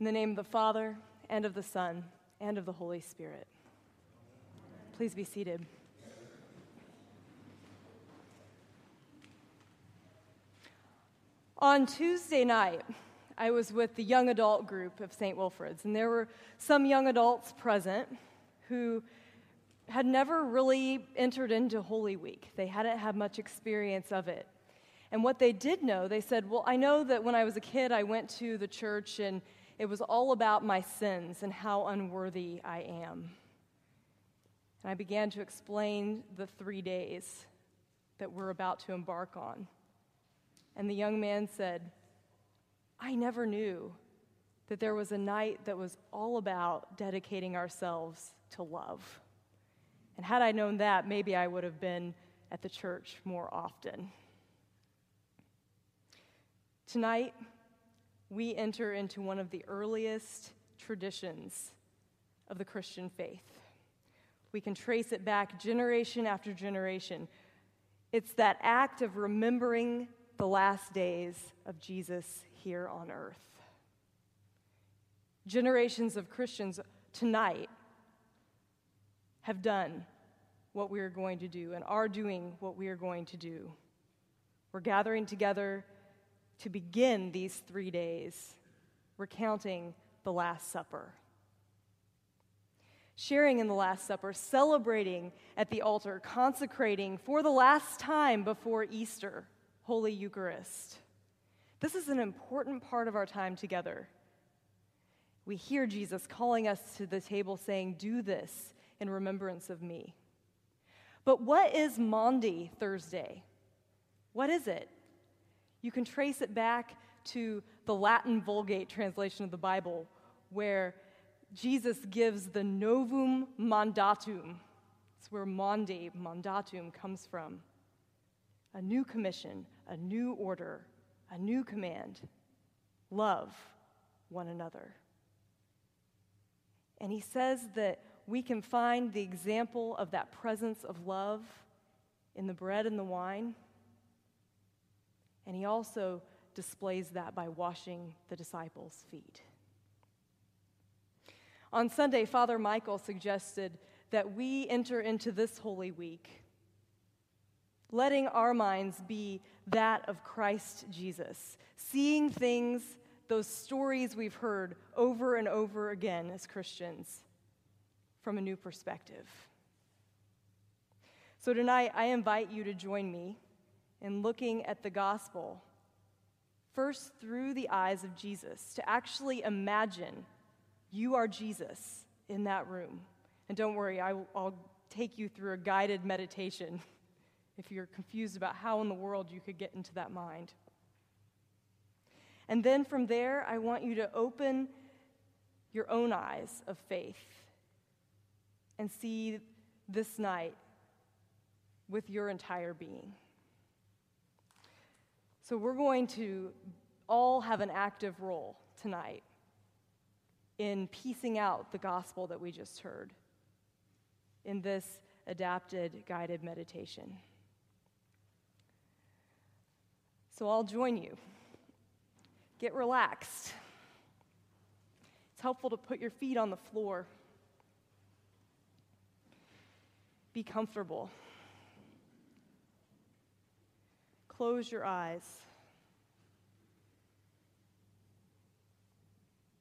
In the name of the Father, and of the Son, and of the Holy Spirit. Please be seated. On Tuesday night, I was with the young adult group of St. Wilfrid's, and there were some young adults present who had never really entered into Holy Week. They hadn't had much experience of it. And what they did know, they said, Well, I know that when I was a kid, I went to the church and it was all about my sins and how unworthy I am. And I began to explain the three days that we're about to embark on. And the young man said, I never knew that there was a night that was all about dedicating ourselves to love. And had I known that, maybe I would have been at the church more often. Tonight, we enter into one of the earliest traditions of the Christian faith. We can trace it back generation after generation. It's that act of remembering the last days of Jesus here on earth. Generations of Christians tonight have done what we are going to do and are doing what we are going to do. We're gathering together to begin these three days recounting the Last Supper. Sharing in the Last Supper, celebrating at the altar, consecrating for the last time before Easter, Holy Eucharist. This is an important part of our time together. We hear Jesus calling us to the table saying, Do this in remembrance of me. But what is Maundy Thursday? What is it? You can trace it back to the Latin Vulgate translation of the Bible, where Jesus gives the novum mandatum. It's where Maundy, mandatum, comes from. A new commission, a new order, a new command love one another. And he says that we can find the example of that presence of love in the bread and the wine. And he also displays that by washing the disciples' feet. On Sunday, Father Michael suggested that we enter into this Holy Week letting our minds be that of Christ Jesus, seeing things, those stories we've heard over and over again as Christians, from a new perspective. So tonight, I invite you to join me in looking at the gospel first through the eyes of Jesus, to actually imagine you are Jesus in that room. And don't worry, I, will take you through a guided meditation if you're confused about how in the world you could get into that mind. And then from there, I want you to open your own eyes of faith and see this night with your entire being. So, we're going to all have an active role tonight in piecing out the gospel that we just heard in this adapted guided meditation. So I'll join you. Get relaxed. It's helpful to put your feet on the floor. Be comfortable. Close your eyes.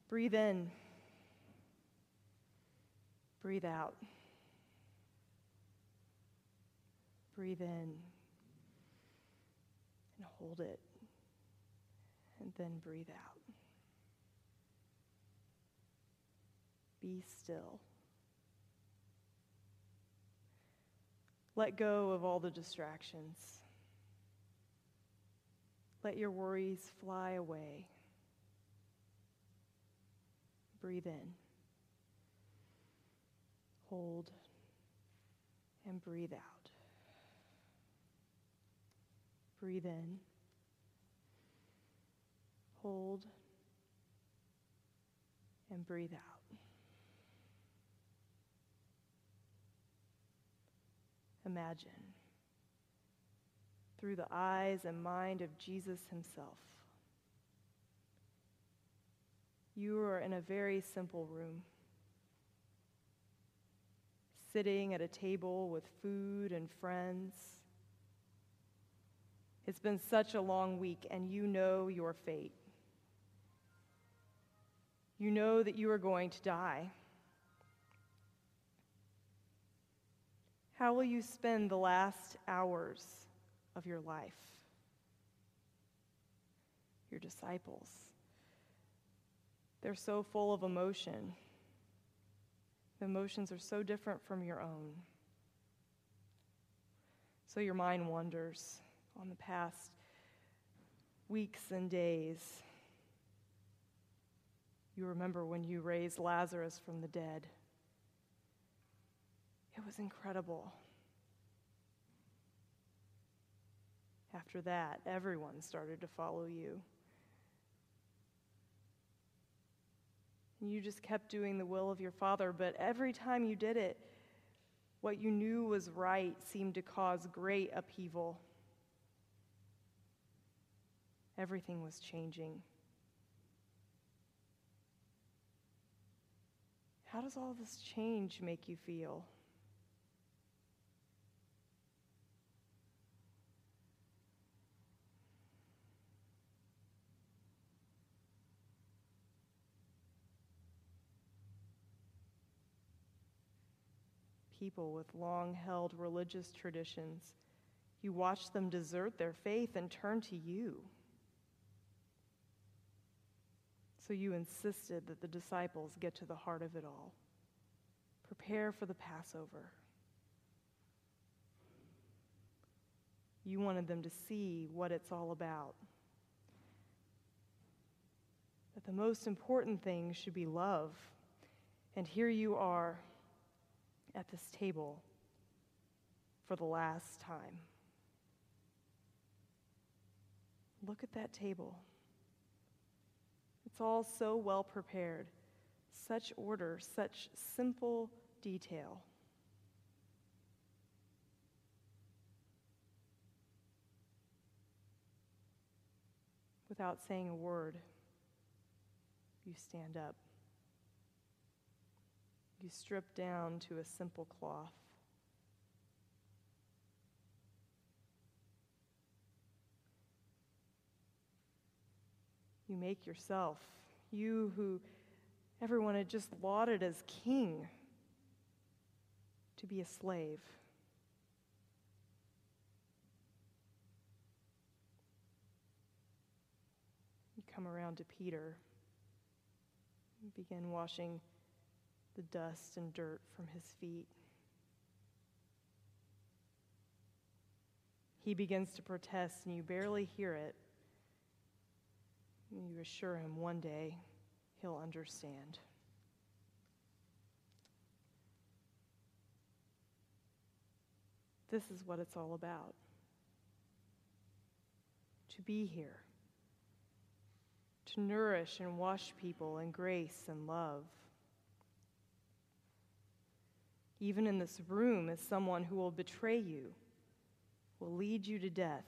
Breathe in. Breathe out. Breathe in And hold it, and then breathe out. Be still. Let go of all the distractions. Let your worries fly away. Breathe in. Hold and breathe out. Breathe in hold, and breathe out. Imagine through the eyes and mind of Jesus himself. You are in a very simple room, sitting at a table with food and friends. It's been such a long week, and you know your fate. You know that you are going to die. How will you spend the last hours of your life? Your disciples. They're so full of emotion. The emotions are so different from your own. So your mind wanders on the past weeks and days. You remember when you raised Lazarus from the dead. It was incredible. After that, everyone started to follow you. You just kept doing the will of your Father, but every time you did it, what you knew was right seemed to cause great upheaval. Everything was changing. How does all this change make you feel? People with long held religious traditions. You watch them desert their faith and turn to you. So you insisted that the disciples get to the heart of it all. Prepare for the Passover. You wanted them to see what it's all about. That the most important thing should be love. And here you are at this table for the last time. Look at that table. It's all so well prepared, such order, such simple detail. Without saying a word, you stand up. You strip down to a simple cloth. You make yourself, you who everyone had just lauded as king, to be a slave. You come around to Peter, you begin washing the dust and dirt from his feet. He begins to protest, and you barely hear it. You assure him one day he'll understand. This is what it's all about to be here, to nourish and wash people in grace and love even in this room, is someone who will betray you, will lead you to death.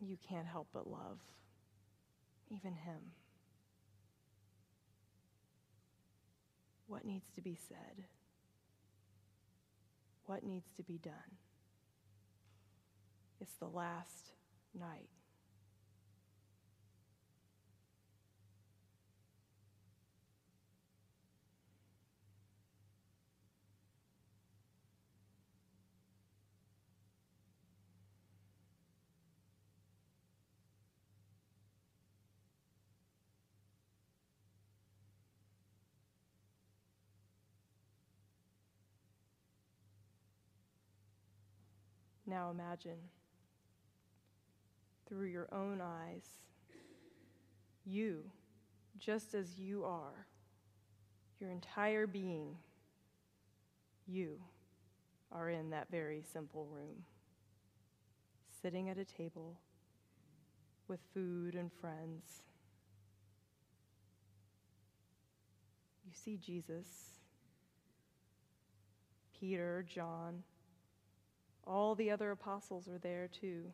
You can't help but love, even him. What needs to be said? What needs to be done? It's the last night. Now imagine through your own eyes, you, just as you are, your entire being, you are in that very simple room, sitting at a table with food and friends. You see Jesus, Peter, John, all the other apostles are there too.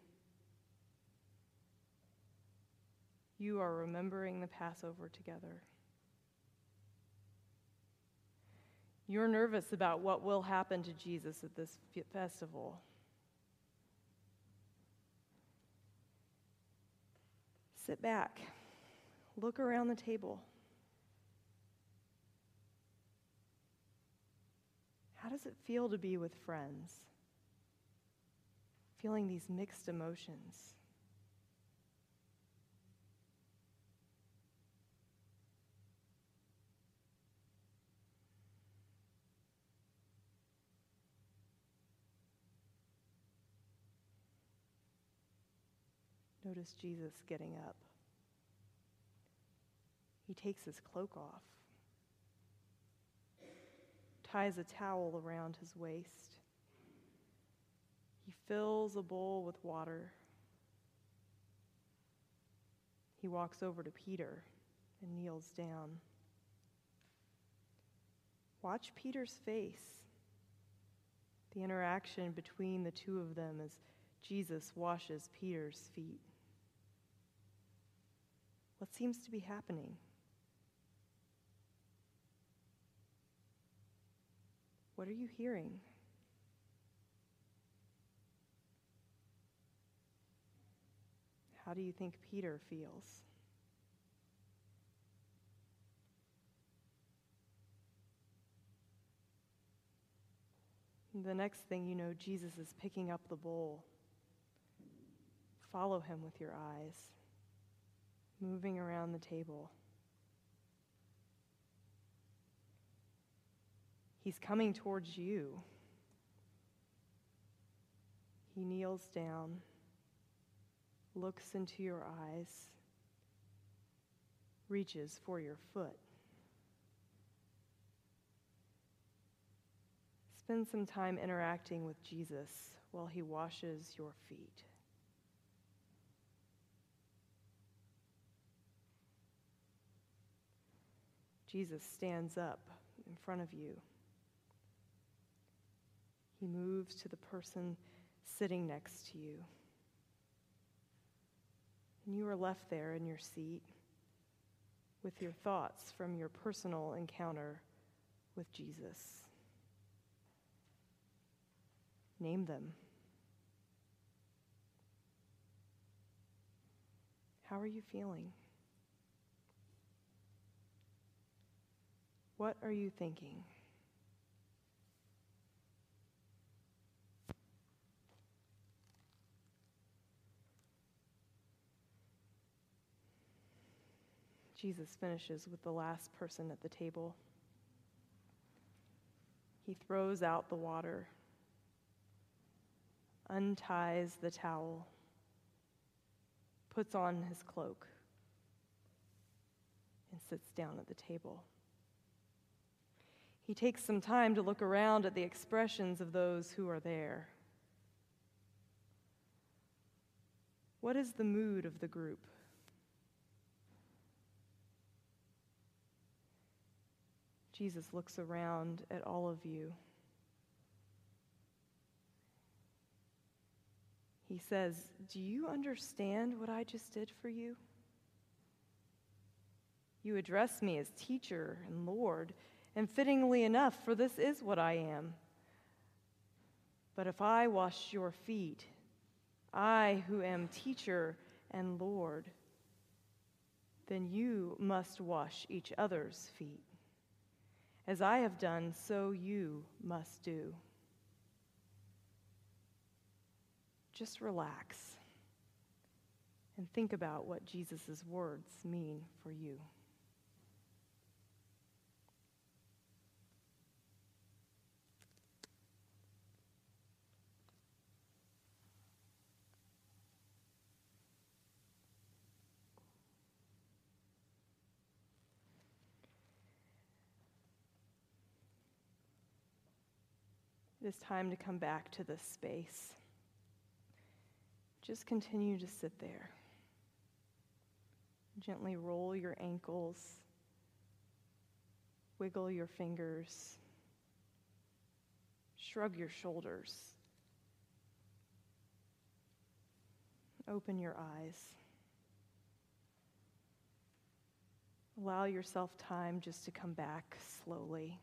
you are remembering the Passover together. You're nervous about what will happen to Jesus at this festival. Sit back, look around the table. How does it feel to be with friends? Feeling these mixed emotions. Notice Jesus getting up. He takes his cloak off, ties a towel around his waist. He fills a bowl with water. He walks over to Peter and kneels down. Watch Peter's face. The interaction between the two of them as Jesus washes Peter's feet. What seems to be happening? What are you hearing? How do you think Peter feels? The next thing you know, Jesus is picking up the bowl. Follow him with your eyes moving around the table. He's coming towards you. He kneels down, looks into your eyes, reaches for your foot. Spend some time interacting with Jesus while he washes your feet. Jesus stands up in front of you. He moves to the person sitting next to you. And you are left there in your seat with your thoughts from your personal encounter with Jesus. Name them. How are you feeling? What are you thinking? Jesus finishes with the last person at the table. He throws out the water, unties the towel, puts on his cloak, and sits down at the table. He takes some time to look around at the expressions of those who are there. What is the mood of the group? Jesus looks around at all of you. He says, Do you understand what I just did for you? You address me as teacher and Lord. And fittingly enough, for this is what I am. But if I wash your feet, I who am teacher and Lord, then you must wash each other's feet. As I have done, so you must do. Just relax and think about what Jesus' words mean for you. Is time to come back to this space. Just continue to sit there. Gently roll your ankles, wiggle your fingers, shrug your shoulders, open your eyes. Allow yourself time just to come back slowly.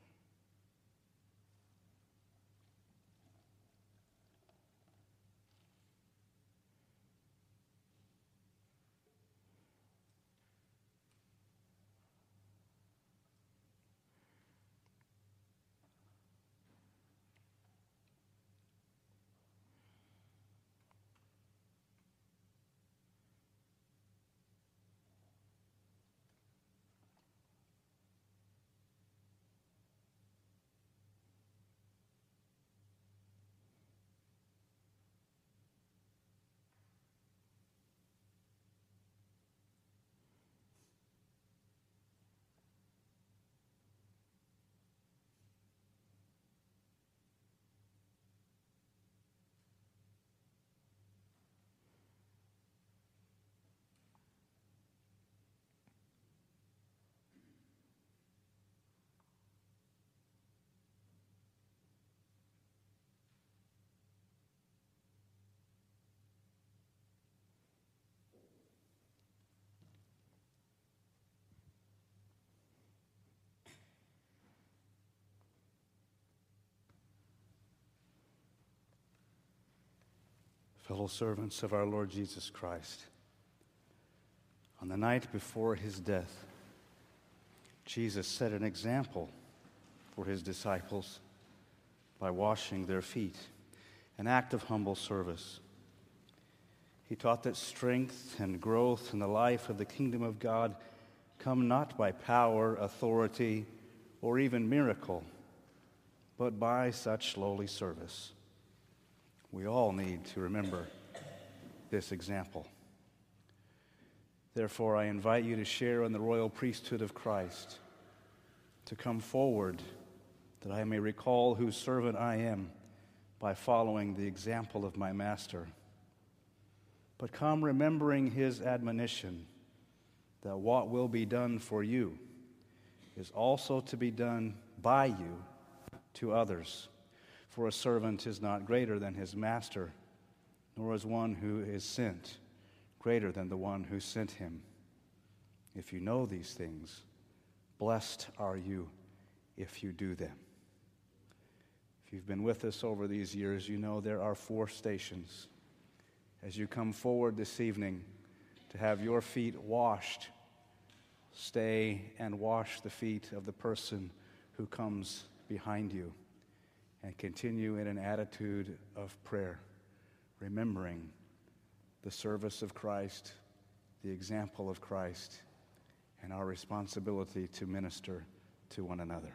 Fellow servants of our Lord Jesus Christ. On the night before his death, Jesus set an example for his disciples by washing their feet, an act of humble service. He taught that strength and growth in the life of the kingdom of God come not by power, authority, or even miracle, but by such lowly service. We all need to remember this example. Therefore, I invite you to share in the royal priesthood of Christ, to come forward that I may recall whose servant I am by following the example of my Master. But come remembering his admonition that what will be done for you is also to be done by you to others. For a servant is not greater than his master, nor is one who is sent greater than the one who sent him. If you know these things, blessed are you if you do them. If you've been with us over these years, you know there are four stations. As you come forward this evening to have your feet washed, stay and wash the feet of the person who comes behind you and continue in an attitude of prayer, remembering the service of Christ, the example of Christ, and our responsibility to minister to one another.